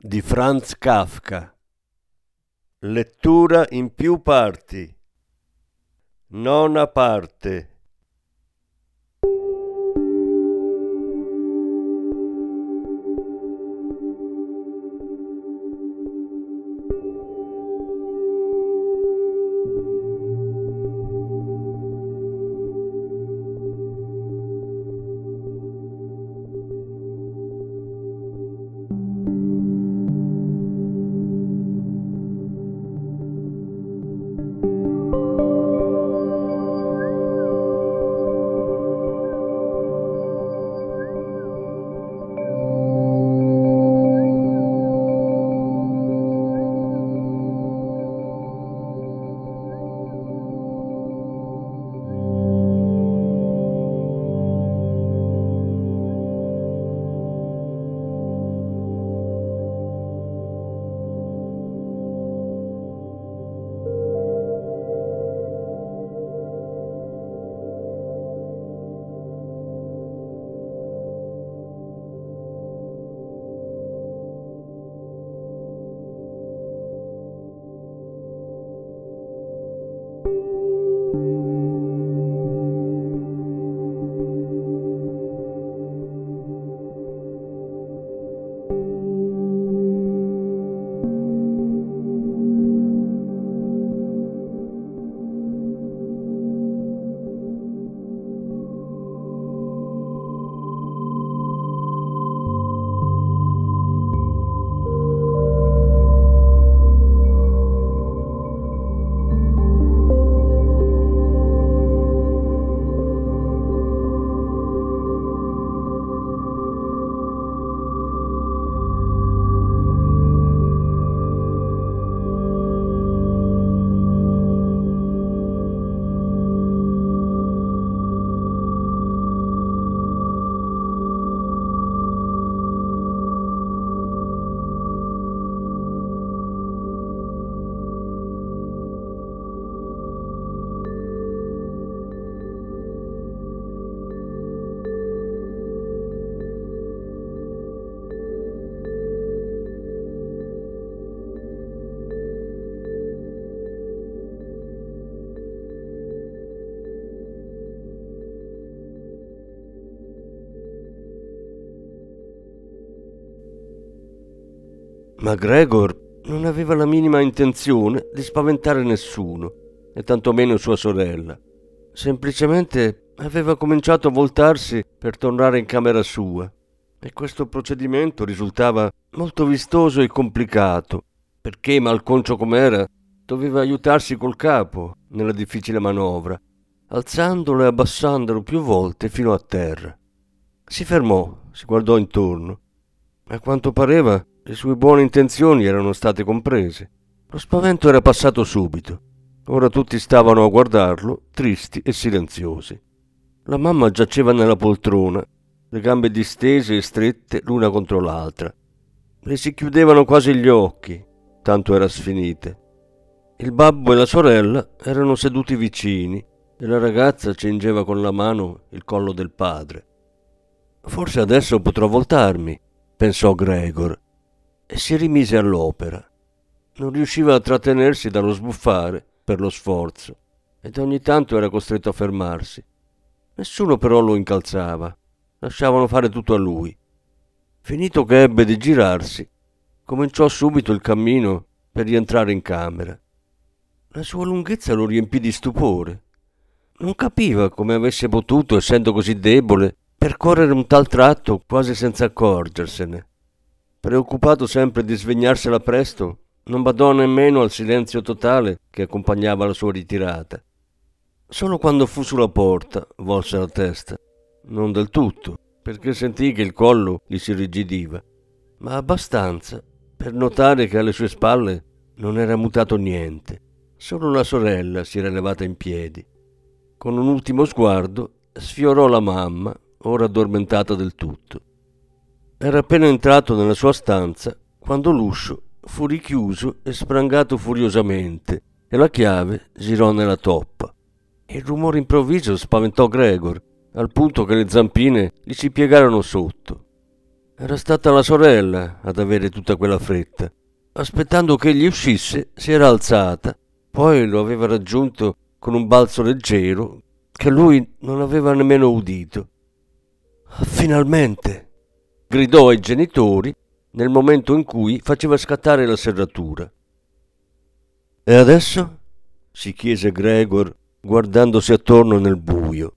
di Franz Kafka. Lettura in più parti. Nona parte. Ma Gregor non aveva la minima intenzione di spaventare nessuno, e tantomeno sua sorella. Semplicemente aveva cominciato a voltarsi per tornare in camera sua, e questo procedimento risultava molto vistoso e complicato, perché, malconcio com'era, doveva aiutarsi col capo nella difficile manovra, alzandolo e abbassandolo più volte fino a terra. Si fermò, si guardò intorno. A quanto pareva le sue buone intenzioni erano state comprese. Lo spavento era passato subito. Ora tutti stavano a guardarlo, tristi e silenziosi. La mamma giaceva nella poltrona, le gambe distese e strette l'una contro l'altra. Le si chiudevano quasi gli occhi, tanto era sfinite. Il babbo e la sorella erano seduti vicini e la ragazza cingeva con la mano il collo del padre. Forse adesso potrò voltarmi, pensò Gregor e si rimise all'opera. Non riusciva a trattenersi dallo sbuffare per lo sforzo ed ogni tanto era costretto a fermarsi. Nessuno però lo incalzava, lasciavano fare tutto a lui. Finito che ebbe di girarsi, cominciò subito il cammino per rientrare in camera. La sua lunghezza lo riempì di stupore. Non capiva come avesse potuto, essendo così debole, percorrere un tal tratto quasi senza accorgersene. Preoccupato sempre di svegnarsela presto, non badò nemmeno al silenzio totale che accompagnava la sua ritirata. Solo quando fu sulla porta volse la testa, non del tutto, perché sentì che il collo gli si rigidiva, ma abbastanza per notare che alle sue spalle non era mutato niente. Solo la sorella si era levata in piedi. Con un ultimo sguardo sfiorò la mamma, ora addormentata del tutto. Era appena entrato nella sua stanza quando l'uscio fu richiuso e sprangato furiosamente e la chiave girò nella toppa. Il rumore improvviso spaventò Gregor, al punto che le zampine gli si piegarono sotto. Era stata la sorella ad avere tutta quella fretta. Aspettando che egli uscisse, si era alzata, poi lo aveva raggiunto con un balzo leggero che lui non aveva nemmeno udito. Finalmente! Gridò ai genitori nel momento in cui faceva scattare la serratura. E adesso? si chiese Gregor guardandosi attorno nel buio.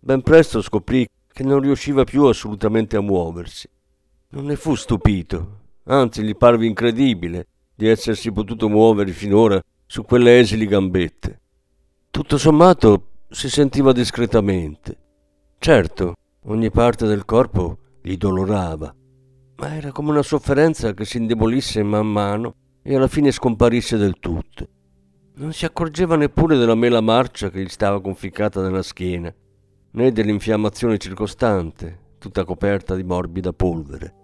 Ben presto scoprì che non riusciva più assolutamente a muoversi. Non ne fu stupito, anzi gli parve incredibile di essersi potuto muovere finora su quelle esili gambette. Tutto sommato si sentiva discretamente. Certo, ogni parte del corpo gli dolorava, ma era come una sofferenza che si indebolisse man mano e alla fine scomparisse del tutto. Non si accorgeva neppure della mela marcia che gli stava conficcata nella schiena, né dell'infiammazione circostante, tutta coperta di morbida polvere.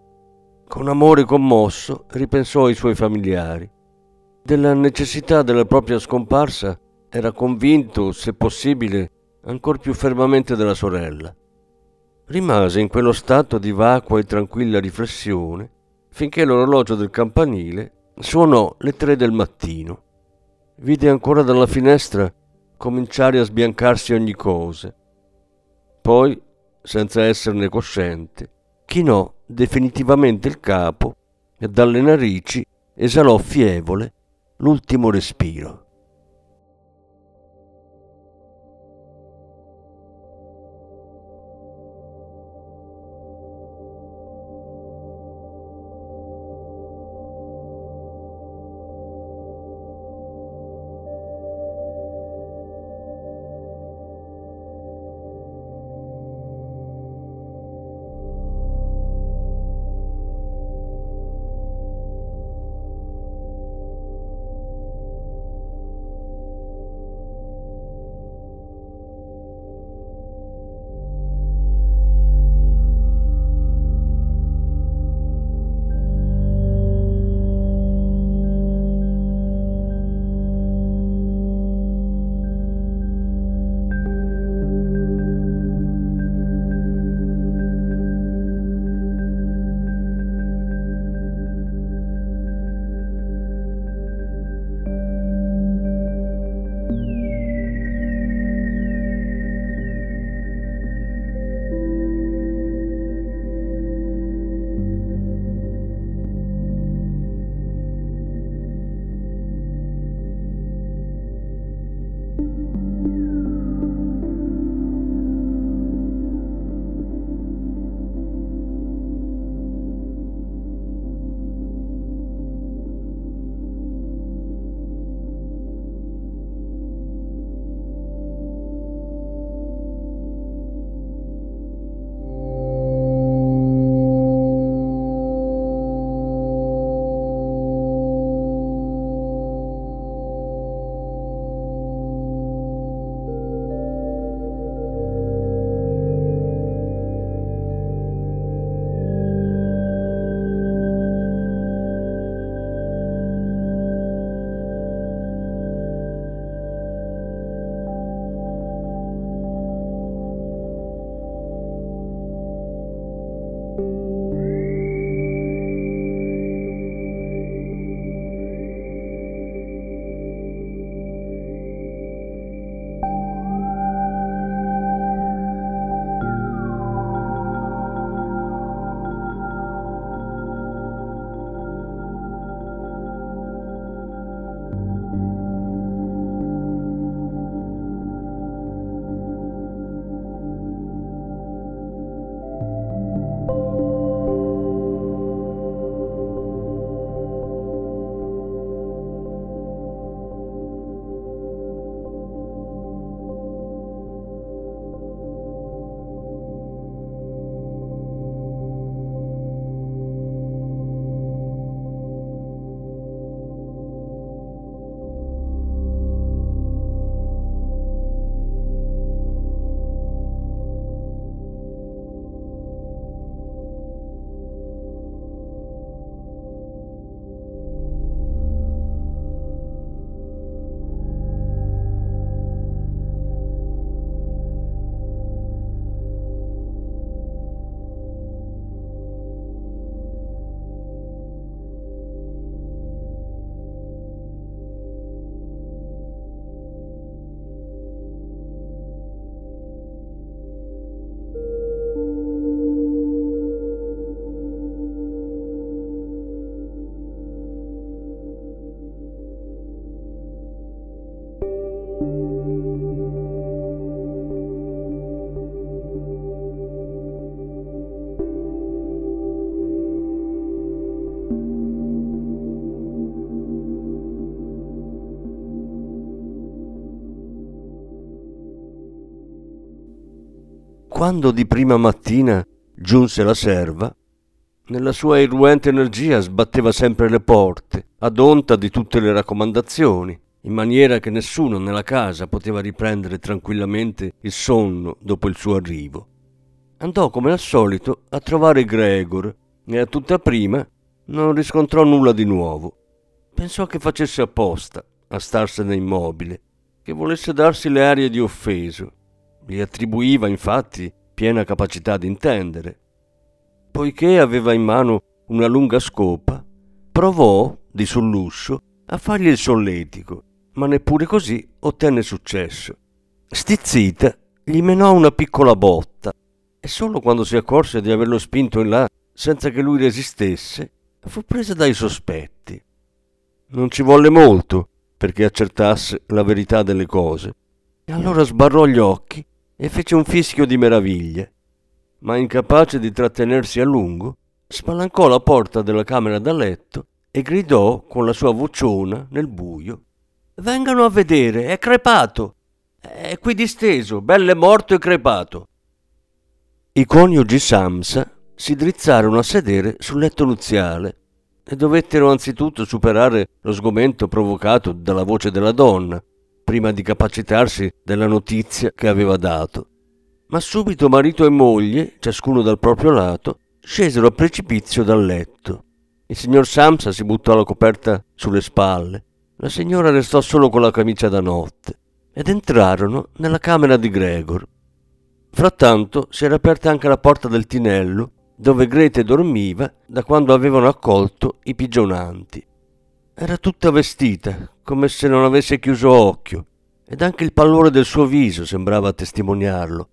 Con amore commosso ripensò ai suoi familiari. Della necessità della propria scomparsa era convinto, se possibile, ancor più fermamente della sorella. Rimase in quello stato di vacua e tranquilla riflessione finché l'orologio del campanile suonò le tre del mattino. Vide ancora dalla finestra cominciare a sbiancarsi ogni cosa. Poi, senza esserne cosciente, chinò definitivamente il capo e dalle narici esalò fievole l'ultimo respiro. Quando di prima mattina giunse la serva, nella sua irruente energia sbatteva sempre le porte, ad onta di tutte le raccomandazioni, in maniera che nessuno nella casa poteva riprendere tranquillamente il sonno dopo il suo arrivo. Andò come al solito a trovare Gregor e a tutta prima non riscontrò nulla di nuovo. Pensò che facesse apposta a starsene immobile, che volesse darsi le arie di offeso. Gli attribuiva infatti piena capacità di intendere. Poiché aveva in mano una lunga scopa, provò, di sull'uscio, a fargli il solletico ma neppure così ottenne successo. Stizzita, gli menò una piccola botta e solo quando si accorse di averlo spinto in là senza che lui resistesse, fu presa dai sospetti. Non ci volle molto perché accertasse la verità delle cose. E allora sbarrò gli occhi e fece un fischio di meraviglia. Ma incapace di trattenersi a lungo, spalancò la porta della camera da letto e gridò con la sua vociona nel buio Vengano a vedere, è crepato. È qui disteso, belle morto e crepato. I coniugi Samsa si drizzarono a sedere sul letto nuziale e dovettero anzitutto superare lo sgomento provocato dalla voce della donna, prima di capacitarsi della notizia che aveva dato. Ma subito marito e moglie, ciascuno dal proprio lato, scesero a precipizio dal letto. Il signor Samsa si buttò la coperta sulle spalle la signora restò solo con la camicia da notte ed entrarono nella camera di Gregor. Frattanto si era aperta anche la porta del tinello dove Grete dormiva da quando avevano accolto i pigionanti. Era tutta vestita, come se non avesse chiuso occhio, ed anche il pallore del suo viso sembrava testimoniarlo.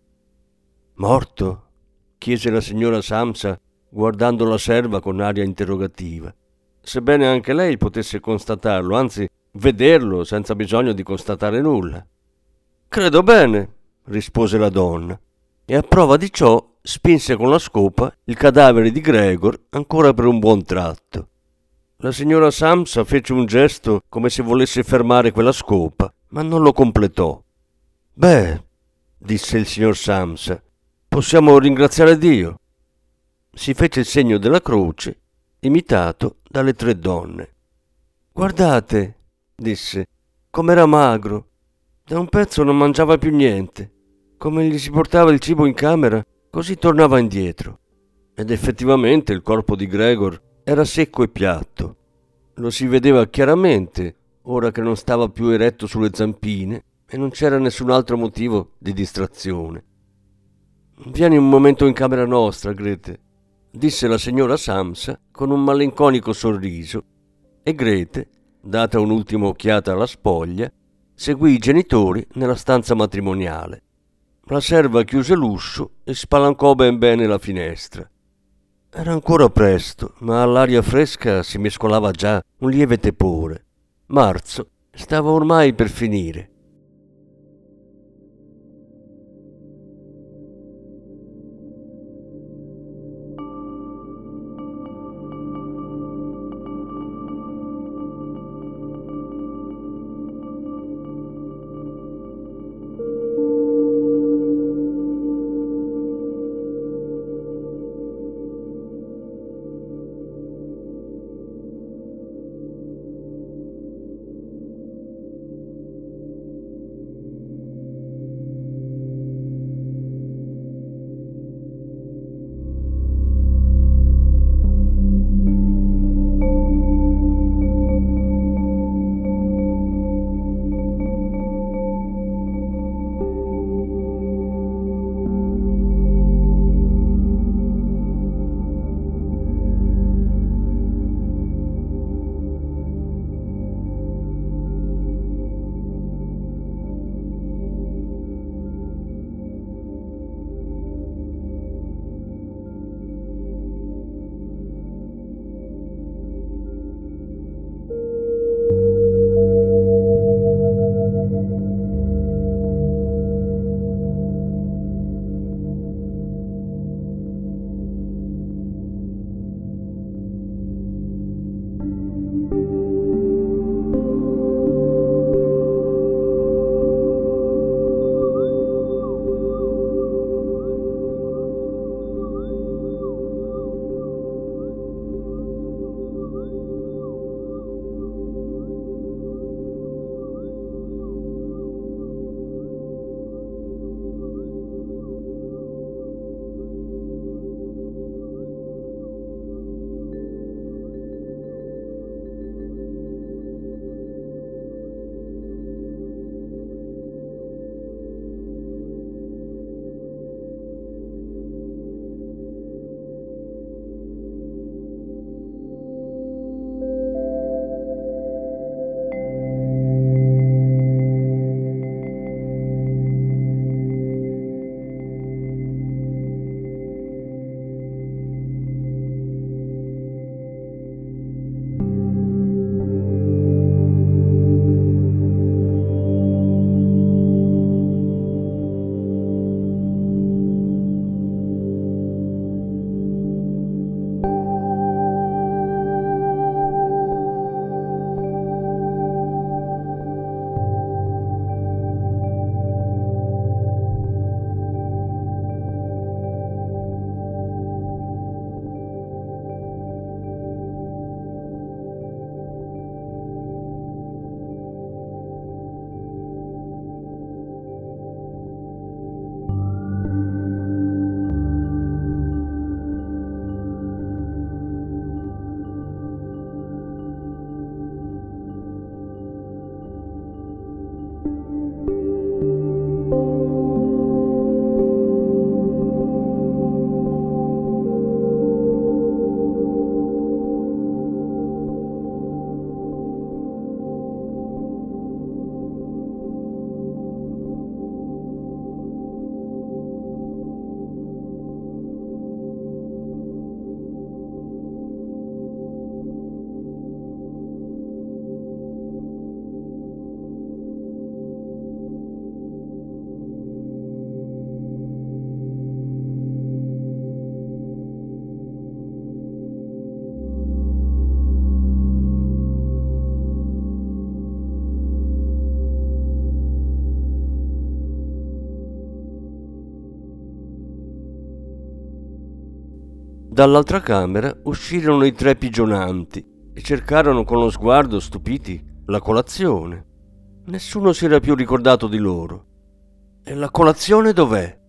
Morto? chiese la signora Samsa, guardando la serva con aria interrogativa sebbene anche lei potesse constatarlo, anzi vederlo senza bisogno di constatare nulla. Credo bene, rispose la donna, e a prova di ciò spinse con la scopa il cadavere di Gregor ancora per un buon tratto. La signora Samsa fece un gesto come se volesse fermare quella scopa, ma non lo completò. Beh, disse il signor Samsa, possiamo ringraziare Dio. Si fece il segno della croce imitato dalle tre donne. Guardate, disse, com'era magro. Da un pezzo non mangiava più niente. Come gli si portava il cibo in camera, così tornava indietro. Ed effettivamente il corpo di Gregor era secco e piatto. Lo si vedeva chiaramente, ora che non stava più eretto sulle zampine e non c'era nessun altro motivo di distrazione. Vieni un momento in camera nostra, Grete, disse la signora Samsa con un malinconico sorriso e Grete, data un'ultima occhiata alla spoglia, seguì i genitori nella stanza matrimoniale. La serva chiuse l'uscio e spalancò ben bene la finestra. Era ancora presto, ma all'aria fresca si mescolava già un lieve tepore. Marzo stava ormai per finire. Dall'altra camera uscirono i tre pigionanti e cercarono con lo sguardo stupiti la colazione. Nessuno si era più ricordato di loro. E la colazione dov'è?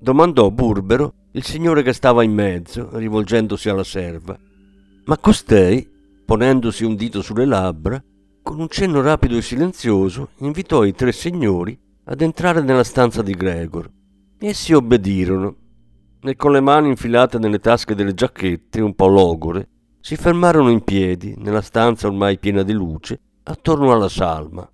domandò Burbero il signore che stava in mezzo, rivolgendosi alla serva. Ma costei, ponendosi un dito sulle labbra, con un cenno rapido e silenzioso, invitò i tre signori ad entrare nella stanza di Gregor. Essi obbedirono e con le mani infilate nelle tasche delle giacchette, un po' logore, si fermarono in piedi nella stanza ormai piena di luce, attorno alla salma.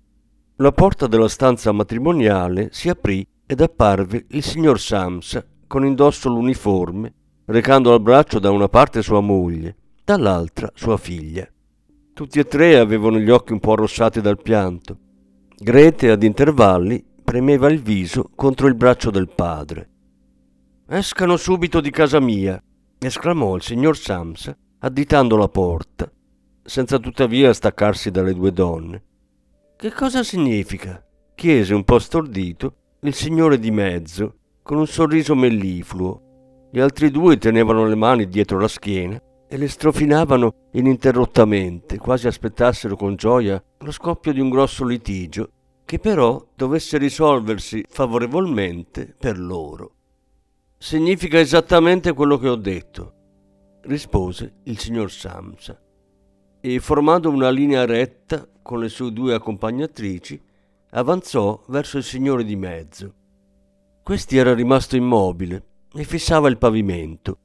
La porta della stanza matrimoniale si aprì ed apparve il signor Samsa con indosso l'uniforme, recando al braccio da una parte sua moglie, dall'altra sua figlia. Tutti e tre avevano gli occhi un po' arrossati dal pianto. Grete ad intervalli premeva il viso contro il braccio del padre. Escano subito di casa mia, esclamò il signor Sams, additando la porta, senza tuttavia staccarsi dalle due donne. Che cosa significa? chiese un po' stordito il signore di mezzo, con un sorriso mellifluo. Gli altri due tenevano le mani dietro la schiena e le strofinavano ininterrottamente, quasi aspettassero con gioia lo scoppio di un grosso litigio che però dovesse risolversi favorevolmente per loro. Significa esattamente quello che ho detto, rispose il signor Samsa, e formando una linea retta con le sue due accompagnatrici, avanzò verso il signore di mezzo. Questi era rimasto immobile e fissava il pavimento.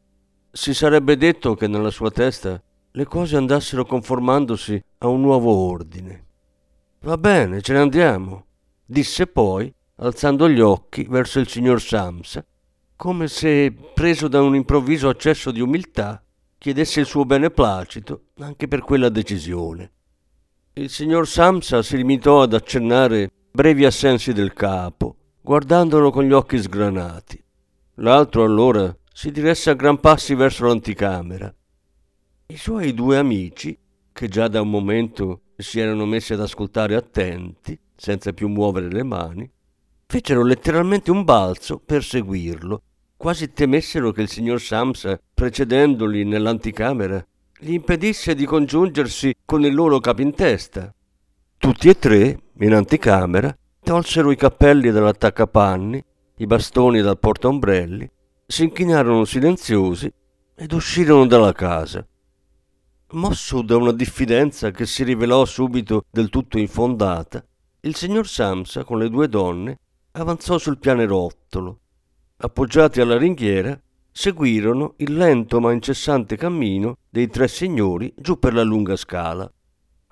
Si sarebbe detto che nella sua testa le cose andassero conformandosi a un nuovo ordine. Va bene, ce ne andiamo, disse poi, alzando gli occhi verso il signor Samsa, come se, preso da un improvviso accesso di umiltà, chiedesse il suo beneplacito anche per quella decisione. Il signor Samsa si limitò ad accennare brevi assensi del capo guardandolo con gli occhi sgranati. L'altro allora si diresse a gran passi verso l'anticamera. I suoi due amici, che già da un momento si erano messi ad ascoltare attenti, senza più muovere le mani, fecero letteralmente un balzo per seguirlo, quasi temessero che il signor Samsa, precedendoli nell'anticamera, gli impedisse di congiungersi con il loro capo in testa. Tutti e tre, in anticamera, tolsero i cappelli dall'attaccapanni, i bastoni dal portaombrelli, si inchinarono silenziosi ed uscirono dalla casa. Mosso da una diffidenza che si rivelò subito del tutto infondata, il signor Samsa con le due donne avanzò sul pianerottolo. Appoggiati alla ringhiera, seguirono il lento ma incessante cammino dei tre signori giù per la lunga scala.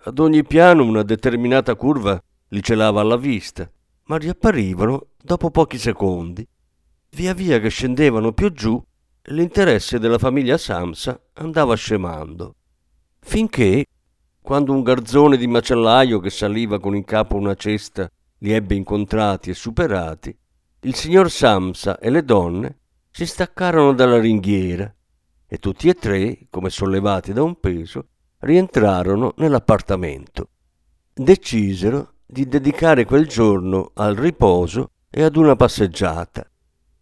Ad ogni piano una determinata curva li celava alla vista, ma riapparivano dopo pochi secondi. Via via che scendevano più giù, l'interesse della famiglia Samsa andava scemando, finché, quando un garzone di macellaio che saliva con in capo una cesta li ebbe incontrati e superati, il signor Samsa e le donne si staccarono dalla ringhiera e tutti e tre, come sollevati da un peso, rientrarono nell'appartamento. Decisero di dedicare quel giorno al riposo e ad una passeggiata.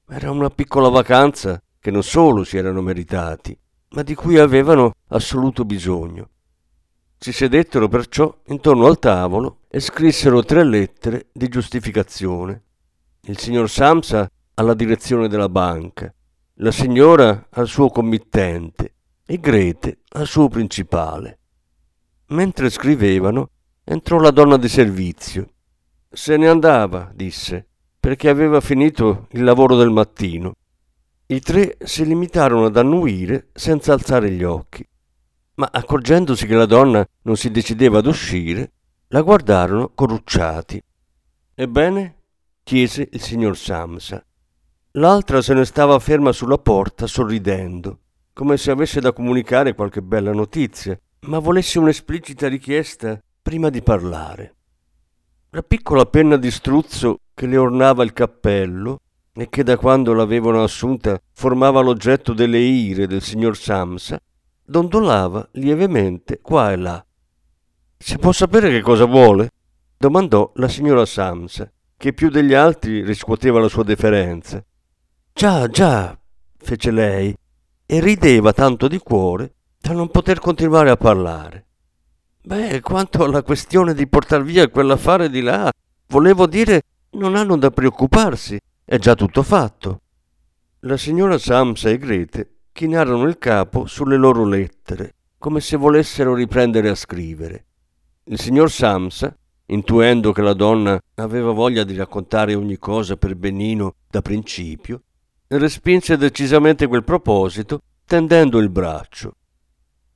Era una piccola vacanza che non solo si erano meritati, ma di cui avevano assoluto bisogno. Si sedettero perciò intorno al tavolo e scrissero tre lettere di giustificazione. Il signor Samsa alla direzione della banca, la signora al suo committente e Grete al suo principale. Mentre scrivevano, entrò la donna di servizio. Se ne andava, disse, perché aveva finito il lavoro del mattino. I tre si limitarono ad annuire senza alzare gli occhi, ma accorgendosi che la donna non si decideva ad uscire, la guardarono corrucciati. Ebbene? Chiese il signor Samsa. L'altra se ne stava ferma sulla porta sorridendo, come se avesse da comunicare qualche bella notizia, ma volesse un'esplicita richiesta prima di parlare. La piccola penna di struzzo che le ornava il cappello e che da quando l'avevano assunta formava l'oggetto delle ire del signor Samsa, dondolava lievemente qua e là. Si può sapere che cosa vuole? domandò la signora Samsa, che più degli altri riscuoteva la sua deferenza. Già, già, fece lei, e rideva tanto di cuore da non poter continuare a parlare. Beh, quanto alla questione di portar via quell'affare di là, volevo dire, non hanno da preoccuparsi, è già tutto fatto. La signora Samsa e Grete chinarono il capo sulle loro lettere, come se volessero riprendere a scrivere. Il signor Samsa, intuendo che la donna aveva voglia di raccontare ogni cosa per benino da principio, respinse decisamente quel proposito, tendendo il braccio.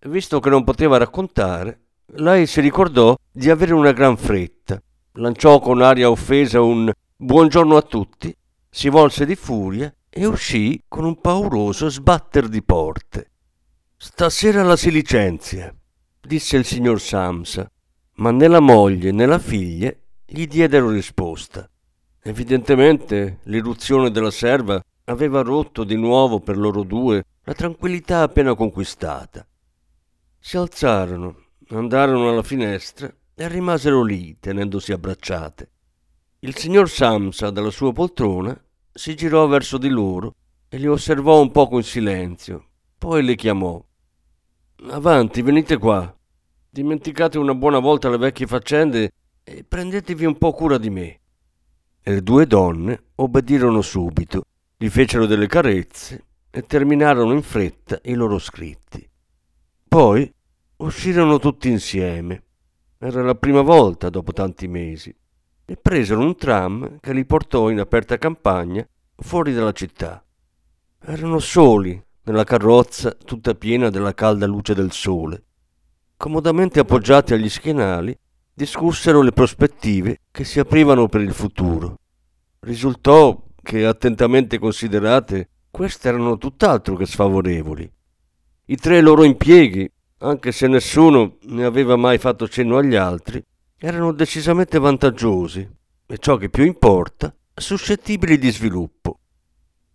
Visto che non poteva raccontare, lei si ricordò di avere una gran fretta, lanciò con aria offesa un buongiorno a tutti, si volse di furia e uscì con un pauroso sbatter di porte. Stasera la si licenzia, disse il signor Samsa, ma né la moglie né la figlia gli diedero risposta. Evidentemente l'irruzione della serva aveva rotto di nuovo per loro due la tranquillità appena conquistata. Si alzarono, andarono alla finestra e rimasero lì, tenendosi abbracciate. Il signor Samsa, dalla sua poltrona, si girò verso di loro e li osservò un poco in silenzio. Poi le chiamò. Avanti, venite qua. Dimenticate una buona volta le vecchie faccende e prendetevi un po' cura di me. E le due donne obbedirono subito, gli fecero delle carezze e terminarono in fretta i loro scritti. Poi uscirono tutti insieme. Era la prima volta dopo tanti mesi e presero un tram che li portò in aperta campagna fuori dalla città. Erano soli nella carrozza tutta piena della calda luce del sole. Comodamente appoggiati agli schienali, discussero le prospettive che si aprivano per il futuro. Risultò che, attentamente considerate, queste erano tutt'altro che sfavorevoli. I tre loro impieghi, anche se nessuno ne aveva mai fatto cenno agli altri, erano decisamente vantaggiosi e ciò che più importa, suscettibili di sviluppo.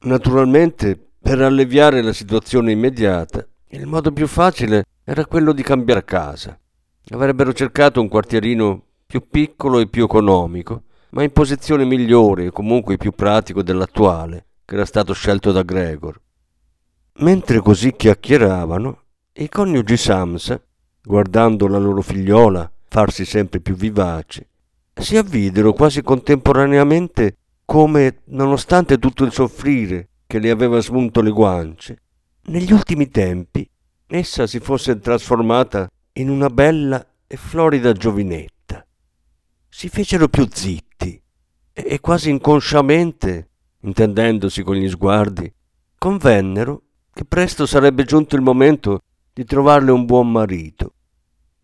Naturalmente, per alleviare la situazione immediata, il modo più facile era quello di cambiare casa. Avrebbero cercato un quartierino più piccolo e più economico, ma in posizione migliore e comunque più pratico dell'attuale, che era stato scelto da Gregor. Mentre così chiacchieravano, i coniugi Samsa, guardando la loro figliola farsi sempre più vivaci, si avvidero quasi contemporaneamente come, nonostante tutto il soffrire che le aveva smunto le guance, negli ultimi tempi essa si fosse trasformata in una bella e florida giovinetta. Si fecero più zitti e quasi inconsciamente, intendendosi con gli sguardi, convennero che presto sarebbe giunto il momento di trovarle un buon marito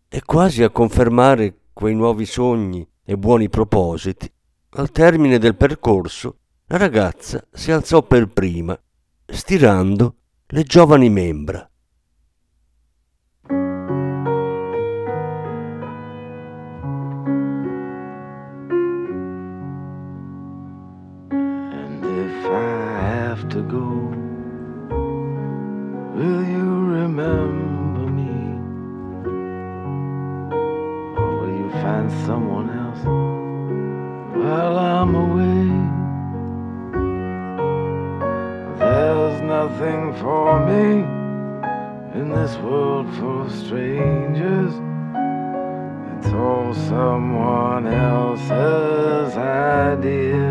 e quasi a confermare quei nuovi sogni e buoni propositi, al termine del percorso la ragazza si alzò per prima, stirando le giovani membra. Have to go, will you remember me? Or will you find someone else while I'm away? There's nothing for me in this world full of strangers. It's all someone else's idea.